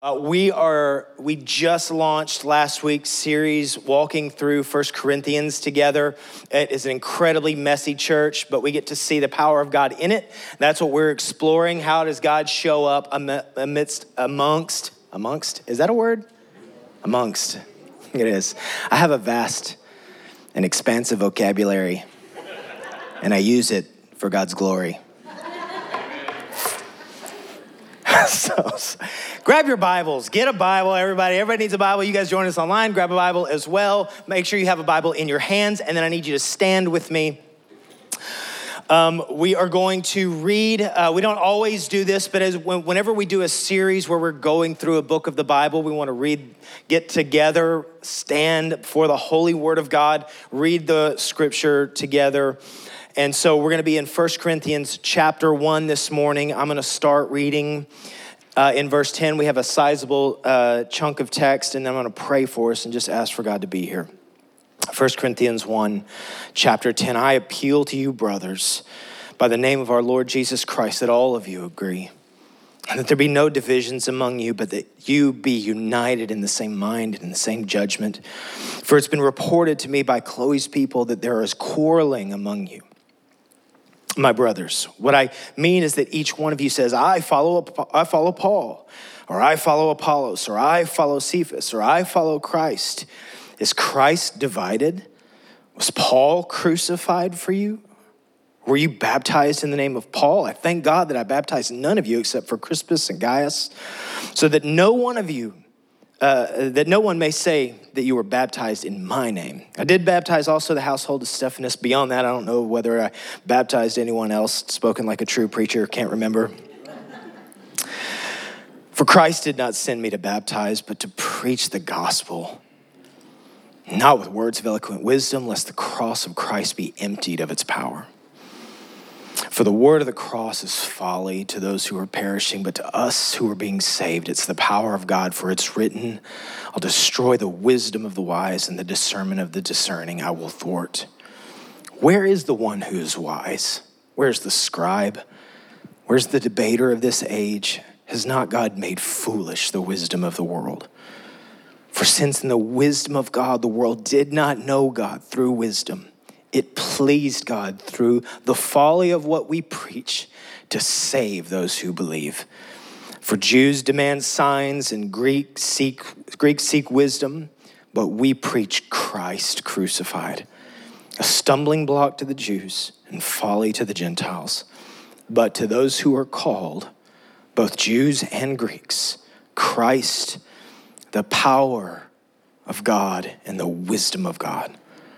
Uh, we are we just launched last week's series walking through First Corinthians together. It is an incredibly messy church, but we get to see the power of God in it. That's what we're exploring. How does God show up amidst amongst amongst? Is that a word? Amongst. It is. I have a vast and expansive vocabulary, and I use it for God's glory. so, grab your Bibles. Get a Bible, everybody. Everybody needs a Bible. You guys join us online. Grab a Bible as well. Make sure you have a Bible in your hands, and then I need you to stand with me. Um, we are going to read. Uh, we don't always do this, but as whenever we do a series where we're going through a book of the Bible, we want to read, get together, stand for the holy Word of God, read the Scripture together. And so we're going to be in 1 Corinthians chapter 1 this morning. I'm going to start reading uh, in verse 10. We have a sizable uh, chunk of text, and I'm going to pray for us and just ask for God to be here. 1 Corinthians 1, chapter 10. I appeal to you, brothers, by the name of our Lord Jesus Christ, that all of you agree, and that there be no divisions among you, but that you be united in the same mind and in the same judgment. For it's been reported to me by Chloe's people that there is quarreling among you my brothers. What I mean is that each one of you says, I follow, I follow Paul, or I follow Apollos, or I follow Cephas, or I follow Christ. Is Christ divided? Was Paul crucified for you? Were you baptized in the name of Paul? I thank God that I baptized none of you except for Crispus and Gaius, so that no one of you uh, that no one may say that you were baptized in my name. I did baptize also the household of Stephanas. Beyond that, I don't know whether I baptized anyone else, spoken like a true preacher, can't remember. For Christ did not send me to baptize, but to preach the gospel, not with words of eloquent wisdom, lest the cross of Christ be emptied of its power. For the word of the cross is folly to those who are perishing, but to us who are being saved, it's the power of God. For it's written, I'll destroy the wisdom of the wise and the discernment of the discerning I will thwart. Where is the one who is wise? Where's the scribe? Where's the debater of this age? Has not God made foolish the wisdom of the world? For since in the wisdom of God the world did not know God through wisdom, it pleased God through the folly of what we preach to save those who believe. For Jews demand signs and Greeks seek, Greeks seek wisdom, but we preach Christ crucified, a stumbling block to the Jews and folly to the Gentiles. But to those who are called, both Jews and Greeks, Christ, the power of God and the wisdom of God.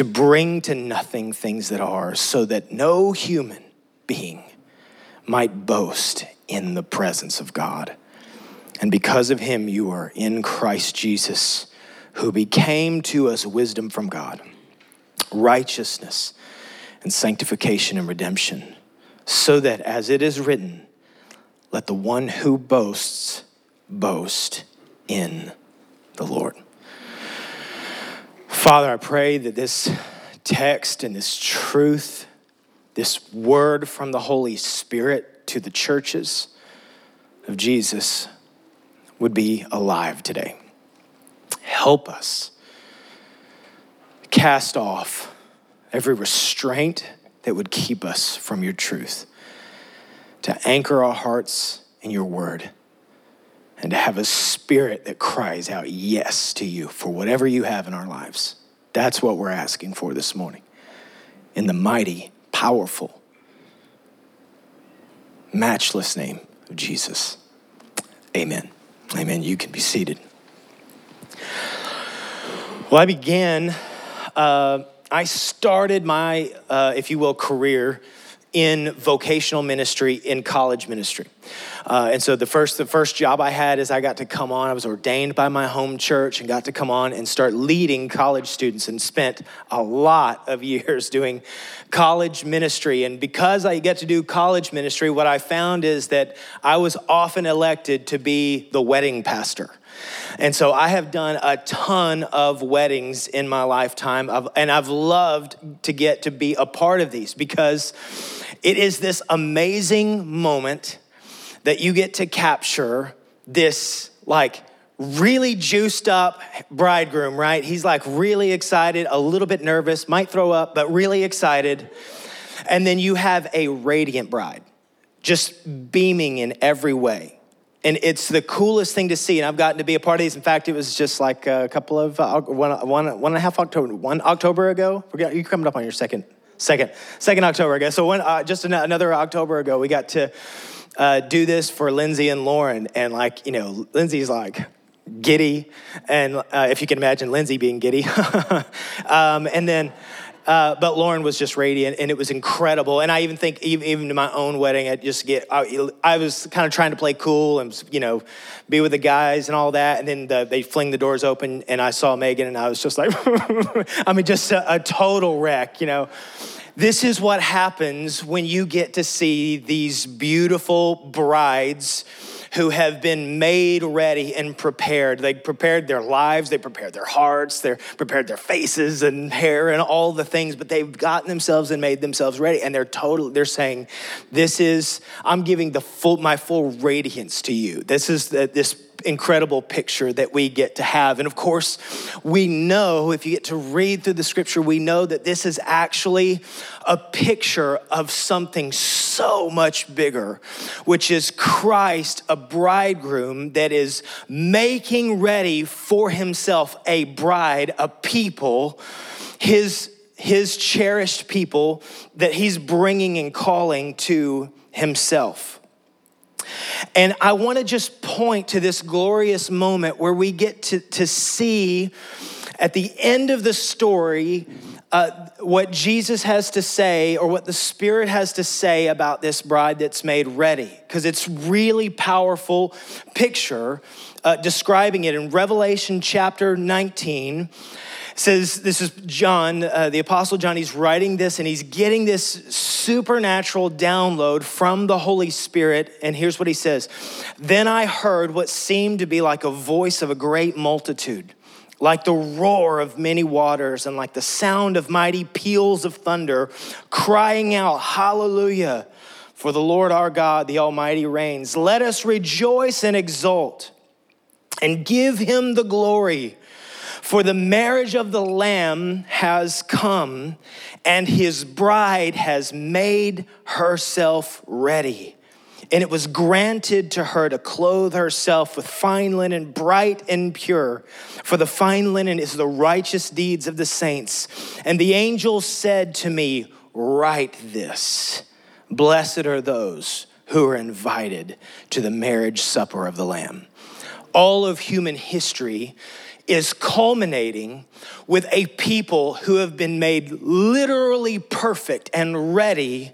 to bring to nothing things that are, so that no human being might boast in the presence of God. And because of him, you are in Christ Jesus, who became to us wisdom from God, righteousness and sanctification and redemption, so that as it is written, let the one who boasts boast in the Lord. Father, I pray that this text and this truth, this word from the Holy Spirit to the churches of Jesus would be alive today. Help us cast off every restraint that would keep us from your truth, to anchor our hearts in your word and to have a spirit that cries out yes to you for whatever you have in our lives. That's what we're asking for this morning. In the mighty, powerful, matchless name of Jesus. Amen. Amen. You can be seated. Well, I began, uh, I started my, uh, if you will, career in vocational ministry, in college ministry. Uh, and so the first, the first job I had is I got to come on. I was ordained by my home church and got to come on and start leading college students and spent a lot of years doing college ministry. And because I get to do college ministry, what I found is that I was often elected to be the wedding pastor. And so I have done a ton of weddings in my lifetime, and I've loved to get to be a part of these because it is this amazing moment that you get to capture this, like, really juiced up bridegroom, right? He's like really excited, a little bit nervous, might throw up, but really excited. And then you have a radiant bride, just beaming in every way and it's the coolest thing to see. And I've gotten to be a part of these. In fact, it was just like a couple of uh, one, one, one and a half October, one October ago. You're coming up on your second, second, second October ago. So one, uh, just another October ago, we got to uh, do this for Lindsay and Lauren. And like, you know, Lindsay's like giddy, and uh, if you can imagine Lindsay being giddy, um, and then. Uh, but Lauren was just radiant, and it was incredible. And I even think, even, even to my own wedding, I just get, I, I, was kind of trying to play cool and you know, be with the guys and all that. And then the, they fling the doors open, and I saw Megan, and I was just like, I mean, just a, a total wreck, you know. This is what happens when you get to see these beautiful brides who have been made ready and prepared. They prepared their lives, they prepared their hearts, they prepared their faces and hair and all the things, but they've gotten themselves and made themselves ready. And they're totally, they're saying, This is, I'm giving the full, my full radiance to you. This is the, this incredible picture that we get to have. And of course, we know, if you get to read through the scripture, we know that this is actually a picture of something so much bigger, which is Christ, a bridegroom that is making ready for himself a bride, a people, his, his cherished people that he's bringing and calling to himself. And I want to just point to this glorious moment where we get to, to see at the end of the story uh, what Jesus has to say or what the Spirit has to say about this bride that's made ready, because it's really powerful picture uh, describing it in Revelation chapter 19 says this is John, uh, the Apostle John. He's writing this and he's getting this supernatural download from the Holy Spirit. And here's what he says Then I heard what seemed to be like a voice of a great multitude, like the roar of many waters, and like the sound of mighty peals of thunder, crying out, Hallelujah! For the Lord our God, the Almighty, reigns. Let us rejoice and exult and give him the glory. For the marriage of the Lamb has come, and his bride has made herself ready. And it was granted to her to clothe herself with fine linen, bright and pure. For the fine linen is the righteous deeds of the saints. And the angel said to me, Write this Blessed are those who are invited to the marriage supper of the Lamb. All of human history is culminating with a people who have been made literally perfect and ready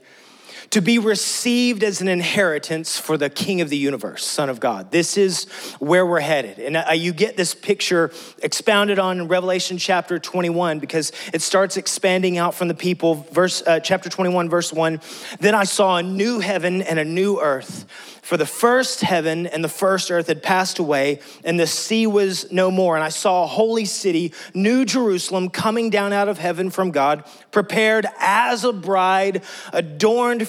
to be received as an inheritance for the King of the universe, Son of God. This is where we're headed. And uh, you get this picture expounded on in Revelation chapter 21 because it starts expanding out from the people. Verse, uh, chapter 21, verse 1 Then I saw a new heaven and a new earth for the first heaven and the first earth had passed away, and the sea was no more. And I saw a holy city, New Jerusalem, coming down out of heaven from God, prepared as a bride, adorned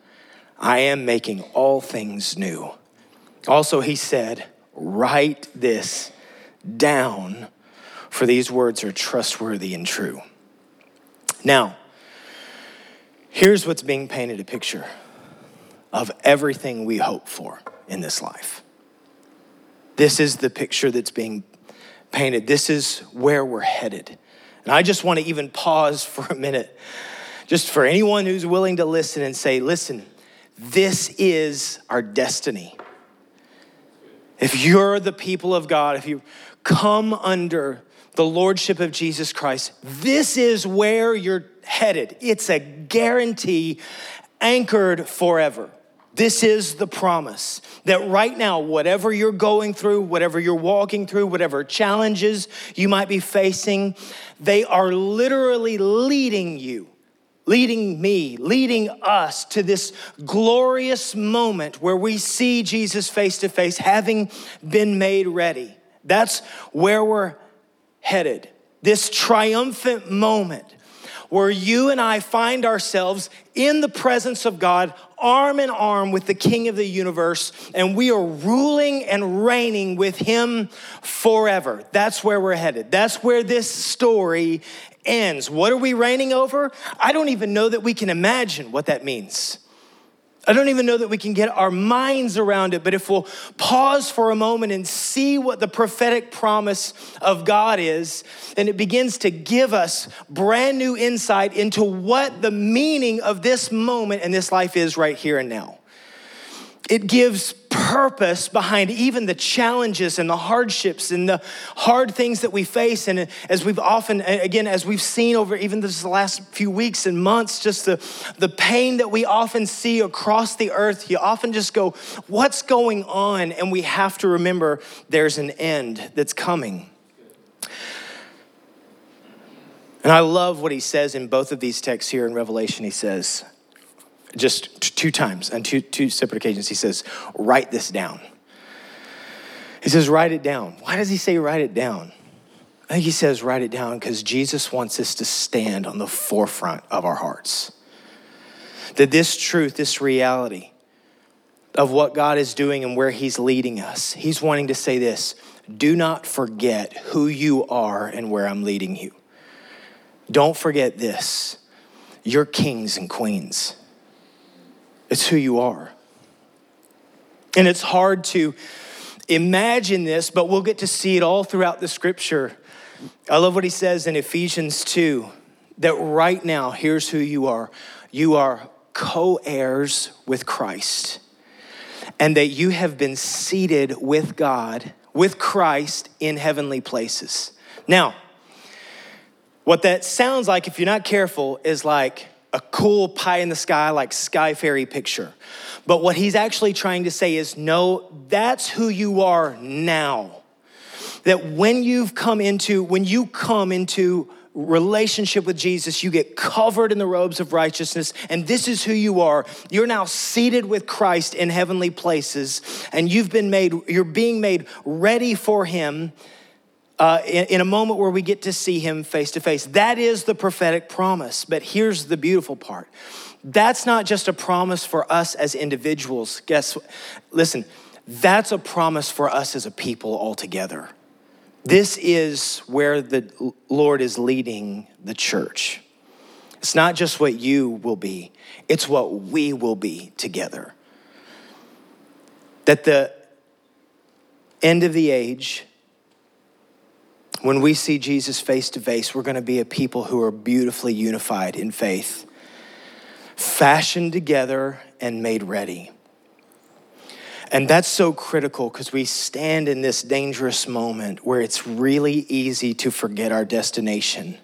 I am making all things new. Also, he said, Write this down, for these words are trustworthy and true. Now, Here's what's being painted a picture of everything we hope for in this life. This is the picture that's being painted. This is where we're headed. And I just want to even pause for a minute, just for anyone who's willing to listen and say, listen, this is our destiny. If you're the people of God, if you come under the lordship of Jesus Christ, this is where you're headed. It's a guarantee anchored forever. This is the promise that right now, whatever you're going through, whatever you're walking through, whatever challenges you might be facing, they are literally leading you, leading me, leading us to this glorious moment where we see Jesus face to face, having been made ready. That's where we're headed. This triumphant moment where you and I find ourselves in the presence of God, arm in arm with the King of the universe, and we are ruling and reigning with Him forever. That's where we're headed. That's where this story ends. What are we reigning over? I don't even know that we can imagine what that means. I don't even know that we can get our minds around it, but if we'll pause for a moment and see what the prophetic promise of God is, then it begins to give us brand new insight into what the meaning of this moment and this life is right here and now. It gives purpose behind even the challenges and the hardships and the hard things that we face. And as we've often, again, as we've seen over even this last few weeks and months, just the, the pain that we often see across the earth, you often just go, What's going on? And we have to remember there's an end that's coming. And I love what he says in both of these texts here in Revelation. He says, just two times on two, two separate occasions, he says, Write this down. He says, Write it down. Why does he say write it down? I think he says write it down because Jesus wants us to stand on the forefront of our hearts. That this truth, this reality of what God is doing and where he's leading us, he's wanting to say this do not forget who you are and where I'm leading you. Don't forget this. You're kings and queens. It's who you are. And it's hard to imagine this, but we'll get to see it all throughout the scripture. I love what he says in Ephesians 2 that right now, here's who you are you are co heirs with Christ, and that you have been seated with God, with Christ in heavenly places. Now, what that sounds like, if you're not careful, is like, a cool pie in the sky, like sky fairy picture. But what he's actually trying to say is no, that's who you are now. That when you've come into, when you come into relationship with Jesus, you get covered in the robes of righteousness, and this is who you are. You're now seated with Christ in heavenly places, and you've been made, you're being made ready for Him uh, in, in a moment where we get to see him face to face. That is the prophetic promise. But here's the beautiful part that's not just a promise for us as individuals. Guess, listen, that's a promise for us as a people altogether. This is where the Lord is leading the church. It's not just what you will be, it's what we will be together. That the end of the age, when we see Jesus face to face, we're going to be a people who are beautifully unified in faith, fashioned together and made ready. And that's so critical because we stand in this dangerous moment where it's really easy to forget our destination.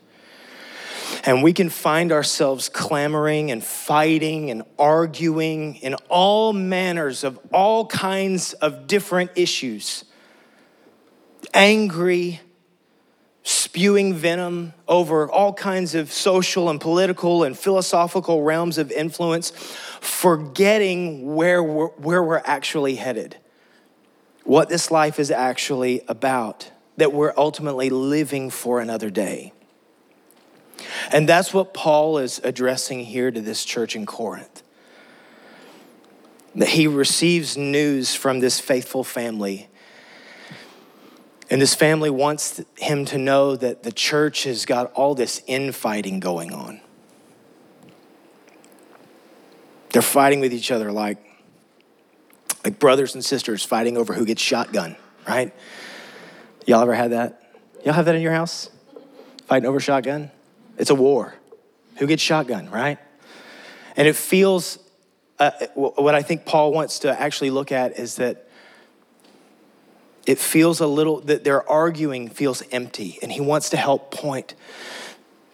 And we can find ourselves clamoring and fighting and arguing in all manners of all kinds of different issues. Angry, spewing venom over all kinds of social and political and philosophical realms of influence, forgetting where we're, where we're actually headed, what this life is actually about, that we're ultimately living for another day. And that's what Paul is addressing here to this church in Corinth. That he receives news from this faithful family and this family wants him to know that the church has got all this infighting going on. They're fighting with each other like Like brothers and sisters fighting over who gets shotgun, right? Y'all ever had that? Y'all have that in your house? Fighting over shotgun? It's a war. Who gets shotgun, right? And it feels, uh, what I think Paul wants to actually look at is that it feels a little, that their arguing feels empty. And he wants to help point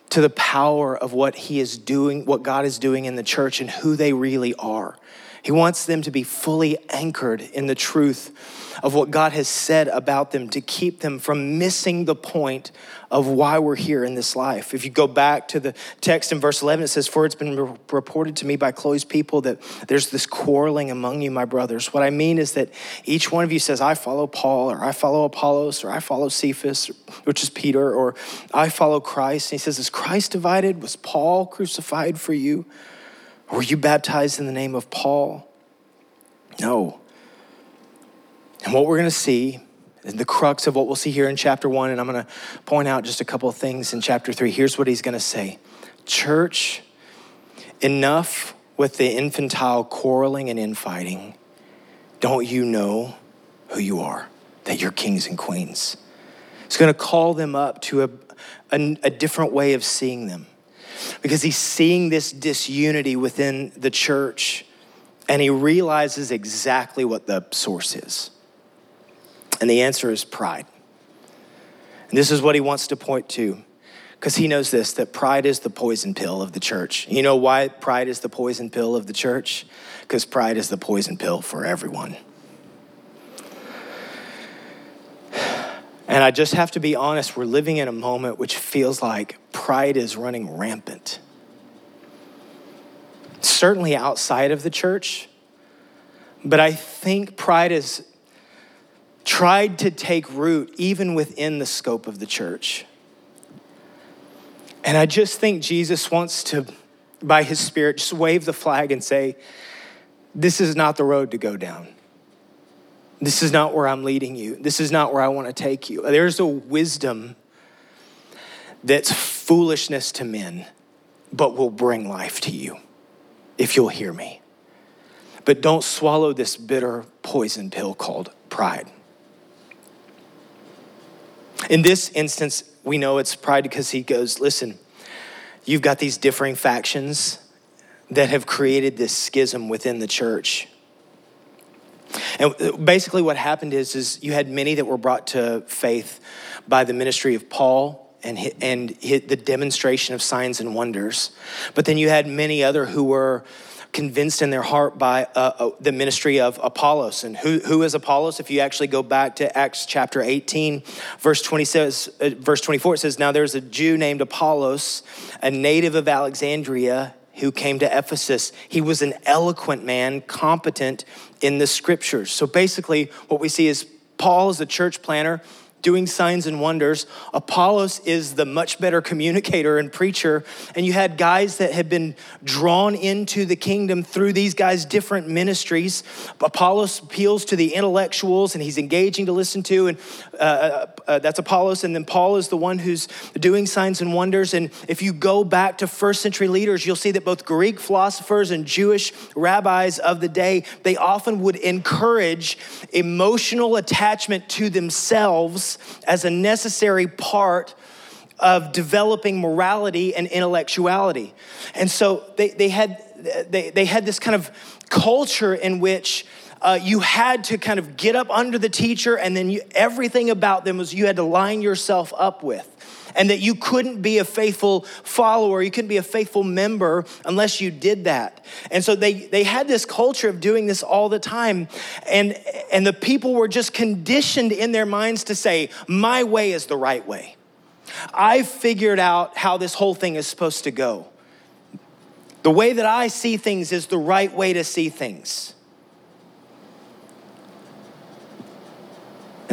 to the power of what he is doing, what God is doing in the church, and who they really are. He wants them to be fully anchored in the truth of what God has said about them to keep them from missing the point of why we're here in this life. If you go back to the text in verse 11, it says, For it's been reported to me by Chloe's people that there's this quarreling among you, my brothers. What I mean is that each one of you says, I follow Paul, or I follow Apollos, or I follow Cephas, which is Peter, or I follow Christ. And he says, Is Christ divided? Was Paul crucified for you? Were you baptized in the name of Paul? No. And what we're going to see, the crux of what we'll see here in chapter one, and I'm going to point out just a couple of things in chapter three. Here's what he's going to say Church, enough with the infantile quarreling and infighting. Don't you know who you are? That you're kings and queens. He's going to call them up to a, a, a different way of seeing them because he's seeing this disunity within the church and he realizes exactly what the source is. And the answer is pride. And this is what he wants to point to because he knows this that pride is the poison pill of the church. You know why pride is the poison pill of the church? Because pride is the poison pill for everyone. And I just have to be honest, we're living in a moment which feels like pride is running rampant. Certainly outside of the church, but I think pride has tried to take root even within the scope of the church. And I just think Jesus wants to, by his Spirit, just wave the flag and say, This is not the road to go down. This is not where I'm leading you. This is not where I want to take you. There's a wisdom that's foolishness to men, but will bring life to you if you'll hear me. But don't swallow this bitter poison pill called pride. In this instance, we know it's pride because he goes, Listen, you've got these differing factions that have created this schism within the church. And uh, basically, what happened is, is you had many that were brought to faith by the ministry of Paul and, and the demonstration of signs and wonders. But then you had many other who were convinced in their heart by uh, uh, the ministry of Apollos. And who, who is Apollos? If you actually go back to Acts chapter 18, verse 20 says, uh, verse 24, it says, Now there's a Jew named Apollos, a native of Alexandria, who came to Ephesus. He was an eloquent man, competent in the scriptures. So basically, what we see is Paul is a church planter doing signs and wonders. Apollos is the much better communicator and preacher. And you had guys that had been drawn into the kingdom through these guys' different ministries. Apollos appeals to the intellectuals and he's engaging to listen to. And uh, uh, uh, that's Apollos. And then Paul is the one who's doing signs and wonders. And if you go back to first century leaders, you'll see that both Greek philosophers and Jewish rabbis of the day, they often would encourage emotional attachment to themselves as a necessary part of developing morality and intellectuality. And so they, they, had, they, they had this kind of culture in which uh, you had to kind of get up under the teacher, and then you, everything about them was you had to line yourself up with and that you couldn't be a faithful follower, you couldn't be a faithful member unless you did that. And so they, they had this culture of doing this all the time. And, and the people were just conditioned in their minds to say, My way is the right way. I figured out how this whole thing is supposed to go. The way that I see things is the right way to see things.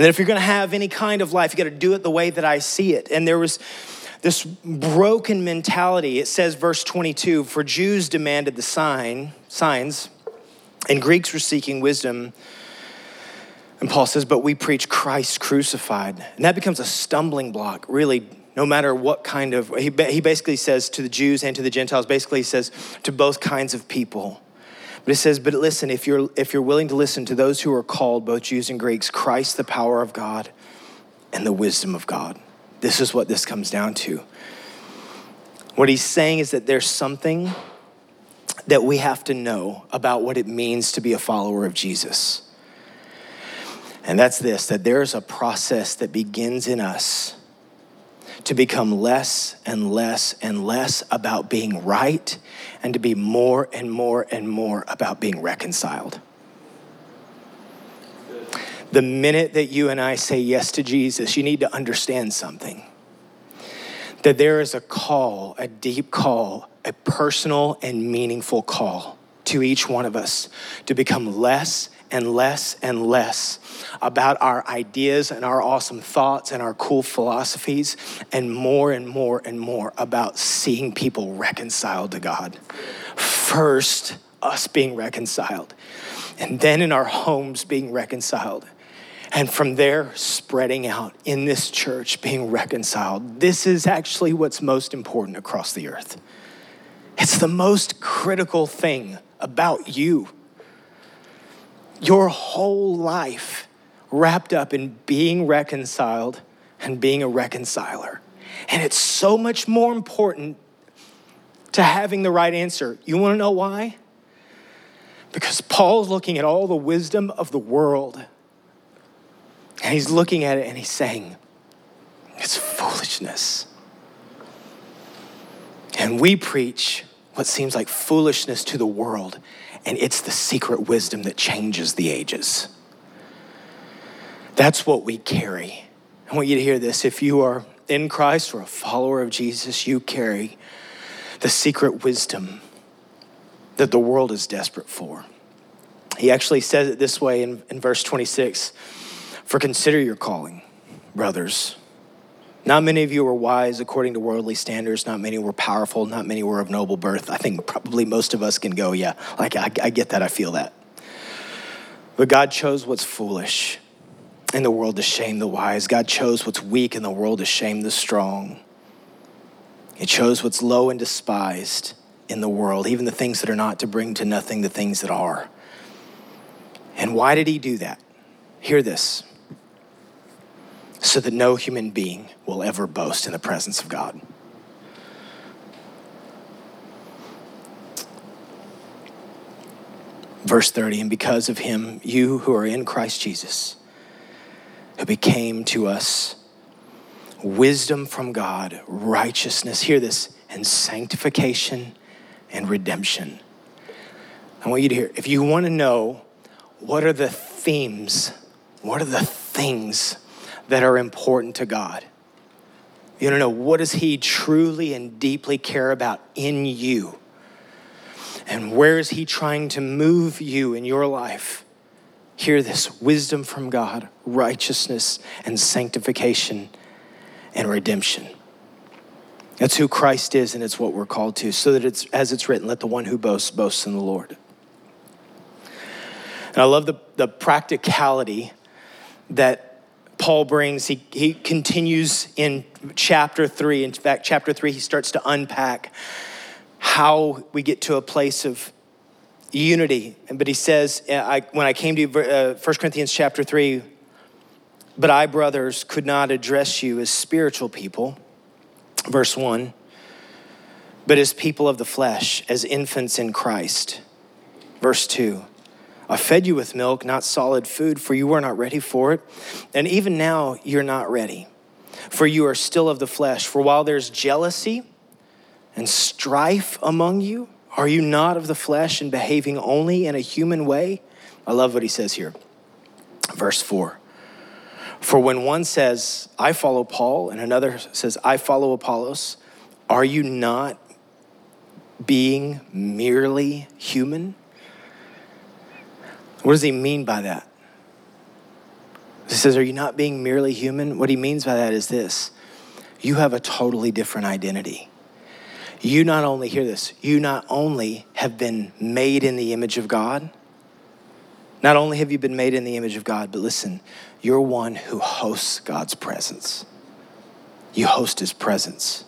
And that if you're going to have any kind of life, you got to do it the way that I see it. And there was this broken mentality. It says, verse 22 For Jews demanded the sign, signs, and Greeks were seeking wisdom. And Paul says, But we preach Christ crucified. And that becomes a stumbling block, really, no matter what kind of. He, he basically says to the Jews and to the Gentiles, basically, he says to both kinds of people But it says, But listen, if you're, if you're willing to listen to those who are called, both Jews and Greeks, Christ, the power of God and the wisdom of God. This is what this comes down to. What he's saying is that there's something that we have to know about what it means to be a follower of Jesus. And that's this that there's a process that begins in us to become less and less and less about being right and to be more and more and more about being reconciled. The minute that you and I say yes to Jesus, you need to understand something that there is a call, a deep call, a personal and meaningful call to each one of us to become less and less and less about our ideas and our awesome thoughts and our cool philosophies, and more and more and more about seeing people reconciled to God. First, us being reconciled, and then in our homes being reconciled. And from there, spreading out in this church, being reconciled. This is actually what's most important across the earth. It's the most critical thing about you your whole life wrapped up in being reconciled and being a reconciler. And it's so much more important to having the right answer. You wanna know why? Because Paul's looking at all the wisdom of the world. And he's looking at it and he's saying, it's foolishness. And we preach what seems like foolishness to the world and it's the secret wisdom that changes the ages. That's what we carry. I want you to hear this. If you are in Christ or a follower of Jesus, you carry the secret wisdom that the world is desperate for. He actually says it this way in, in verse 26 For consider your calling, brothers. Not many of you were wise according to worldly standards. Not many were powerful. Not many were of noble birth. I think probably most of us can go, yeah, like I, I get that. I feel that. But God chose what's foolish in the world to shame the wise. God chose what's weak in the world to shame the strong. He chose what's low and despised in the world, even the things that are not, to bring to nothing the things that are. And why did he do that? Hear this so that no human being will ever boast in the presence of God. Verse 30, and because of him, you who are in Christ Jesus, who became to us wisdom from God, righteousness, hear this, and sanctification and redemption. I want you to hear, if you want to know what are the themes, what are the things that are important to God. You don't know what does he truly and deeply care about in you? And where is he trying to move you in your life? Hear this wisdom from God, righteousness and sanctification and redemption. That's who Christ is, and it's what we're called to. So that it's, as it's written, let the one who boasts boast in the Lord. And I love the, the practicality that Paul brings, he, he continues in chapter three. In fact, chapter three, he starts to unpack how we get to a place of unity. But he says, I, when I came to uh, 1 Corinthians chapter 3, but I, brothers, could not address you as spiritual people, verse 1, but as people of the flesh, as infants in Christ, verse 2. I fed you with milk, not solid food, for you were not ready for it. And even now, you're not ready, for you are still of the flesh. For while there's jealousy and strife among you, are you not of the flesh and behaving only in a human way? I love what he says here. Verse 4. For when one says, I follow Paul, and another says, I follow Apollos, are you not being merely human? What does he mean by that? He says, Are you not being merely human? What he means by that is this you have a totally different identity. You not only, hear this, you not only have been made in the image of God, not only have you been made in the image of God, but listen, you're one who hosts God's presence. You host his presence.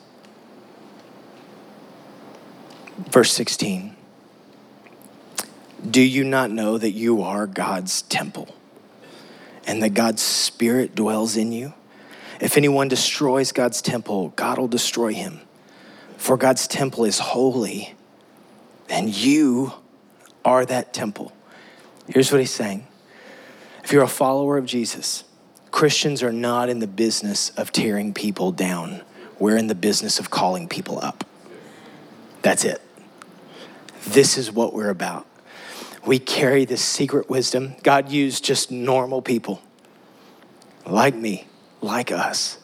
Verse 16 Do you not know that you are God's temple and that God's Spirit dwells in you? If anyone destroys God's temple, God will destroy him. For God's temple is holy, and you are that temple. Here's what he's saying if you're a follower of Jesus, Christians are not in the business of tearing people down. We're in the business of calling people up. That's it. This is what we're about. We carry this secret wisdom. God used just normal people like me, like us,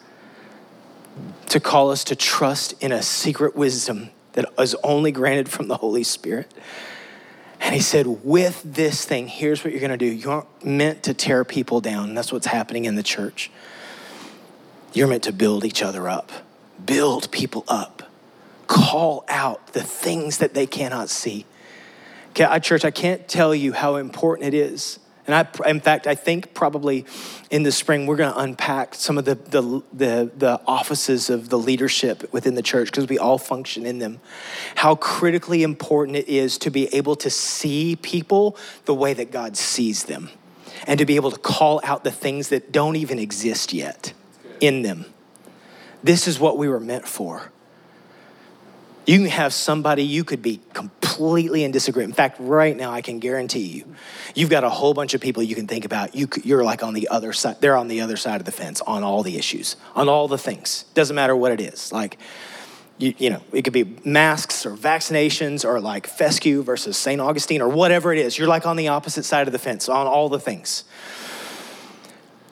to call us to trust in a secret wisdom that is only granted from the Holy Spirit. And he said, with this thing, here's what you're going to do. You aren't meant to tear people down. That's what's happening in the church. You're meant to build each other up, build people up, call out the things that they cannot see. Okay, church, I can't tell you how important it is and I, in fact, I think probably in the spring we're going to unpack some of the, the, the, the offices of the leadership within the church because we all function in them. How critically important it is to be able to see people the way that God sees them and to be able to call out the things that don't even exist yet in them. This is what we were meant for. You can have somebody you could be completely in disagreement. In fact, right now, I can guarantee you, you've got a whole bunch of people you can think about. You, you're like on the other side, they're on the other side of the fence on all the issues, on all the things. Doesn't matter what it is. Like, you, you know, it could be masks or vaccinations or like fescue versus St. Augustine or whatever it is. You're like on the opposite side of the fence on all the things.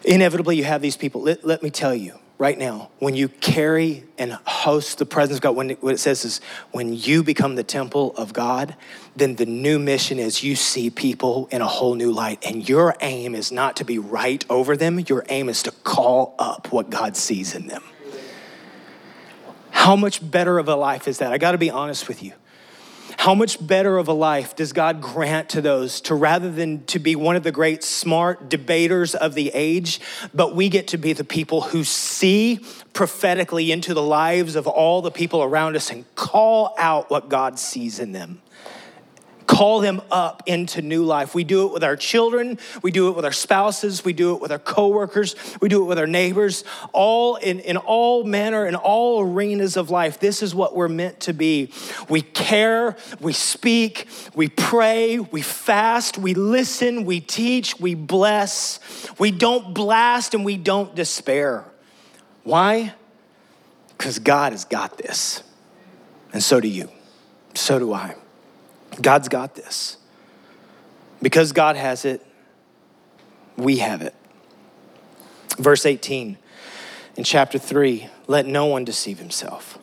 Inevitably, you have these people. Let, let me tell you, right now, when you carry and host the presence of God, when it, what it says is when you become the temple of God, then the new mission is you see people in a whole new light. And your aim is not to be right over them, your aim is to call up what God sees in them. How much better of a life is that? I gotta be honest with you. How much better of a life does God grant to those to rather than to be one of the great smart debaters of the age, but we get to be the people who see prophetically into the lives of all the people around us and call out what God sees in them call them up into new life. We do it with our children, we do it with our spouses, we do it with our coworkers, we do it with our neighbors, all in, in all manner, in all arenas of life. This is what we're meant to be. We care, we speak, we pray, we fast, we listen, we teach, we bless. We don't blast and we don't despair. Why? Because God has got this. And so do you. So do I. God's got this. Because God has it, we have it. Verse 18 in chapter 3 let no one deceive himself.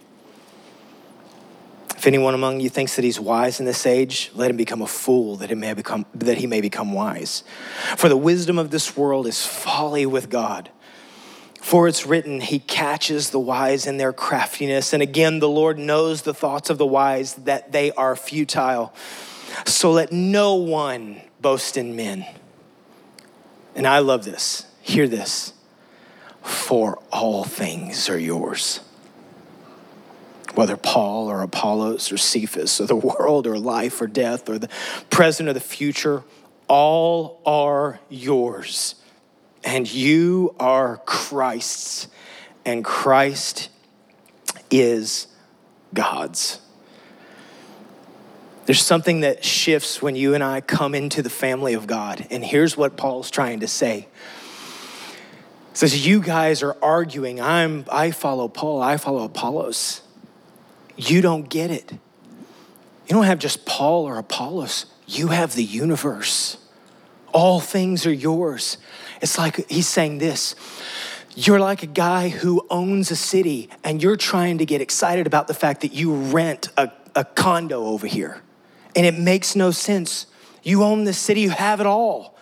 If anyone among you thinks that he's wise in this age, let him become a fool that he may become, that he may become wise. For the wisdom of this world is folly with God. For it's written, He catches the wise in their craftiness. And again, the Lord knows the thoughts of the wise, that they are futile. So let no one boast in men. And I love this. Hear this. For all things are yours. Whether Paul or Apollos or Cephas or the world or life or death or the present or the future, all are yours and you are Christ's, and Christ is God's. There's something that shifts when you and I come into the family of God. And here's what Paul's trying to say. Says, You guys are arguing. I'm, I follow Paul, I follow Apollos. You don't get it. You don't have just Paul or Apollos, you have the universe. All things are yours. It's like he's saying this. You're like a guy who owns a city and you're trying to get excited about the fact that you rent a, a condo over here. And it makes no sense. You own the city, you have it all.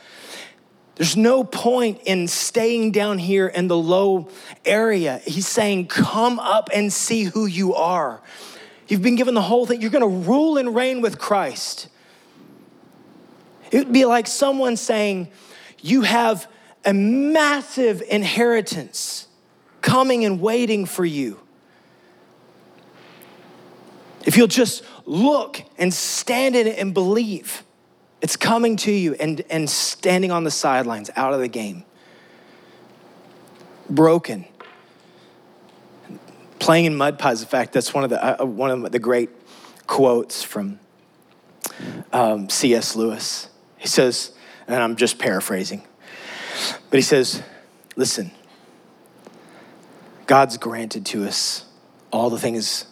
There's no point in staying down here in the low area. He's saying, Come up and see who you are. You've been given the whole thing. You're going to rule and reign with Christ. It would be like someone saying, You have a massive inheritance coming and waiting for you. If you'll just look and stand in it and believe, It's coming to you and, and standing on the sidelines, out of the game. Broken. Playing in mud pies. In fact, that's one of the, uh, one of the great quotes from um, C.S. Lewis. He says, and I'm just paraphrasing, but he says, listen, God's granted to us all the things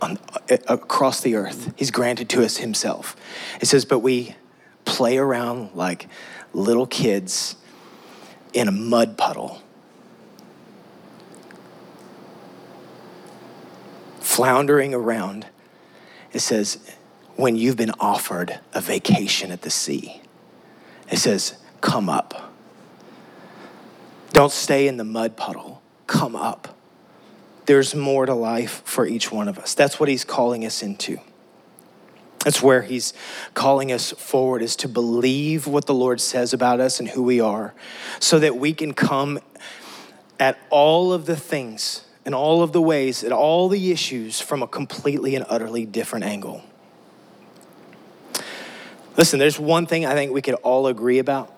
on, uh, across the earth. He's granted to us Himself. He says, but we play around like little kids in a mud puddle. Floundering around. It says, when you've been offered a vacation at the sea, it says, come up. Don't stay in the mud puddle, come up. There's more to life for each one of us. That's what he's calling us into. That's where he's calling us forward is to believe what the Lord says about us and who we are so that we can come at all of the things and all of the ways and all the issues from a completely and utterly different angle. Listen, there's one thing I think we could all agree about,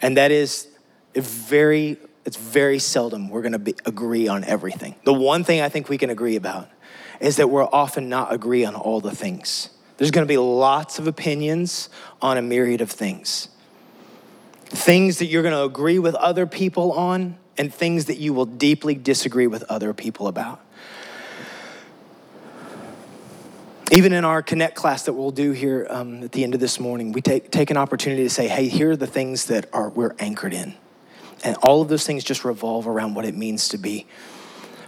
and that is very it's very seldom we're going to agree on everything. The one thing I think we can agree about is that we're often not agree on all the things. There's going to be lots of opinions on a myriad of things. Things that you're going to agree with other people on, and things that you will deeply disagree with other people about. Even in our Connect class that we'll do here um, at the end of this morning, we take, take an opportunity to say, hey, here are the things that are, we're anchored in. And all of those things just revolve around what it means to be,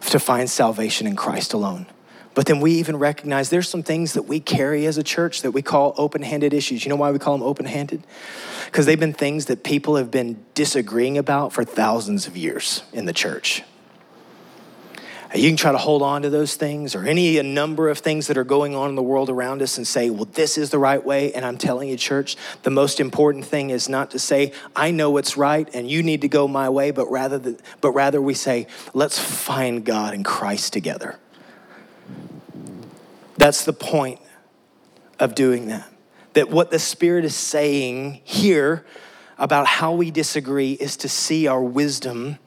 to find salvation in Christ alone. But then we even recognize there's some things that we carry as a church that we call open handed issues. You know why we call them open handed? Because they've been things that people have been disagreeing about for thousands of years in the church. You can try to hold on to those things or any number of things that are going on in the world around us and say, well, this is the right way. And I'm telling you, church, the most important thing is not to say, I know what's right and you need to go my way, but rather, the, but rather we say, let's find God and Christ together. That's the point of doing that. That what the Spirit is saying here about how we disagree is to see our wisdom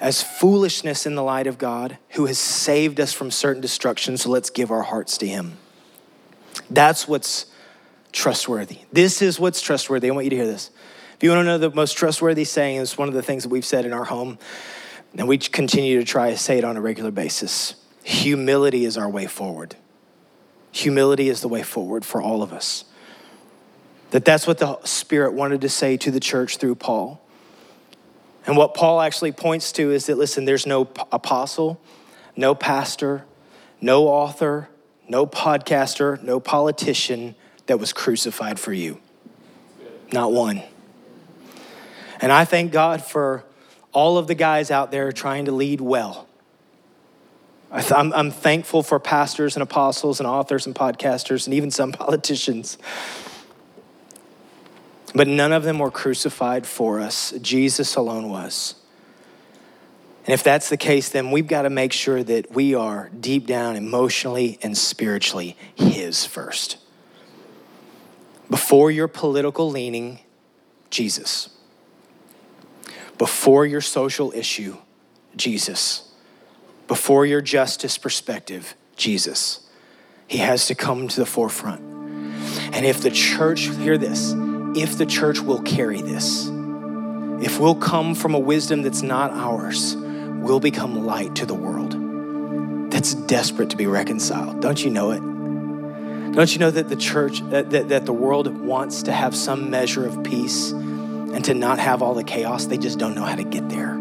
as foolishness in the light of God who has saved us from certain destruction. So let's give our hearts to Him. That's what's trustworthy. This is what's trustworthy. I want you to hear this. If you want to know the most trustworthy saying, it's one of the things that we've said in our home, and we continue to try to say it on a regular basis. Humility is our way forward. Humility is the way forward for all of us. That that's what the Spirit wanted to say to the church through Paul. And what Paul actually points to is that, listen, there's no apostle, no pastor, no author, no podcaster, no politician that was crucified for you. Not one. And I thank God for all of the guys out there trying to lead well. I'm, thankful for pastors and apostles and authors and podcasters and even some politicians but none of them were crucified for us. Jesus alone was. And if that's the case, then we've got to make sure that we are deep down emotionally and spiritually His first. Before your political leaning, Jesus. Before your social issue, Jesus. Before your justice perspective, Jesus. He has to come to the forefront. And if the church, hear this, if the church will carry this, if we'll come from a wisdom that's not ours, we'll become light to the world that's desperate to be reconciled. Don't you know it? Don't you know that the church, that, that, that the world wants to have some measure of peace and to not have all the chaos? They just don't know how to get there.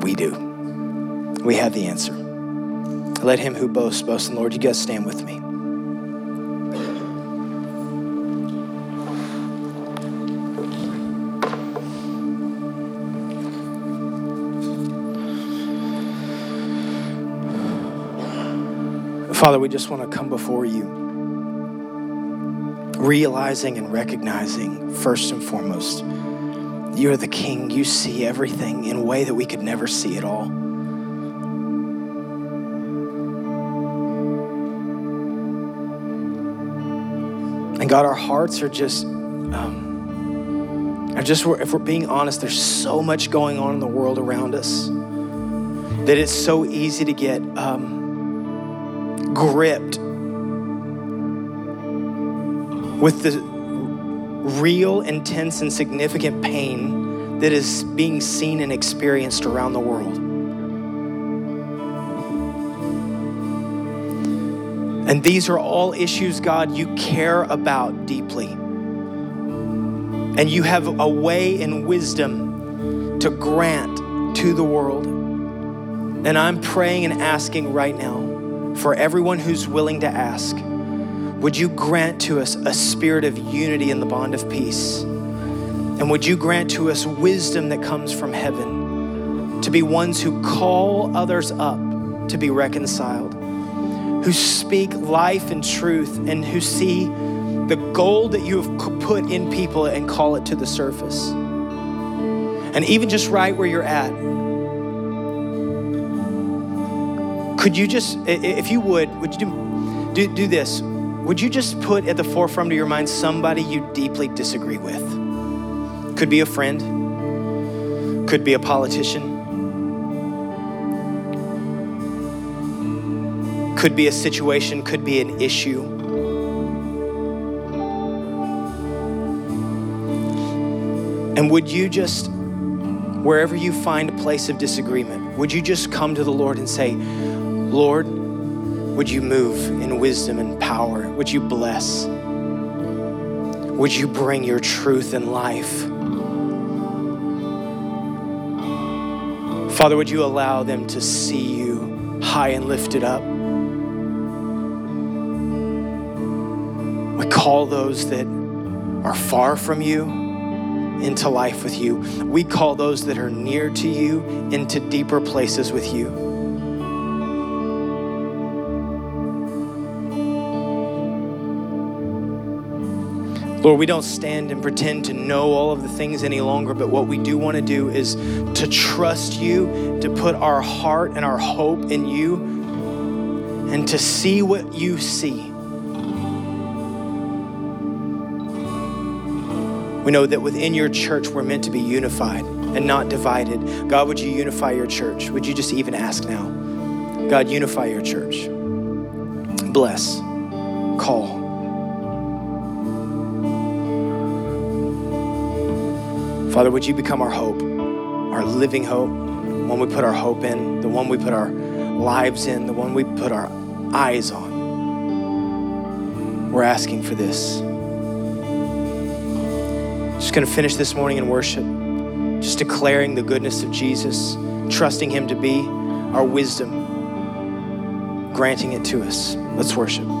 We do. We have the answer. Let him who boasts boast in the Lord. You guys stand with me. Father, we just want to come before you, realizing and recognizing, first and foremost, you're the King. You see everything in a way that we could never see it all. And God, our hearts are just, um, are just, if we're being honest, there's so much going on in the world around us that it's so easy to get um, gripped with the real, intense, and significant pain that is being seen and experienced around the world. And these are all issues, God, you care about deeply. And you have a way and wisdom to grant to the world. And I'm praying and asking right now for everyone who's willing to ask would you grant to us a spirit of unity in the bond of peace? And would you grant to us wisdom that comes from heaven to be ones who call others up to be reconciled, who speak life and truth, and who see the gold that you have put in people and call it to the surface? And even just right where you're at, could you just, if you would, would you do, do, do this? would you just put at the forefront of your mind somebody you deeply disagree with? Could be a friend, could be a politician, could be a situation, could be an issue. And would you just, wherever you find a place of disagreement, would you just come to the Lord and say, Lord, would you move in wisdom and power? Would you bless? Would you bring your truth and life? Father, would you allow them to see you high and lifted up? We call those that are far from you into life with you. We call those that are near to you into deeper places with you. Lord, we don't stand and pretend to know all of the things any longer, but what we do want to do is to trust you, to put our heart and our hope in you, and to see what you see. We know that within your church, we're meant to be unified and not divided. God, would you unify your church? Would you just even ask now? God, unify your church. Bless, call. Father, would you become our hope, our living hope, the one we put our hope in, the one we put our lives in, the one we put our eyes on? We're asking for this. Just going to finish this morning in worship, just declaring the goodness of Jesus, trusting Him to be our wisdom, granting it to us. Let's worship.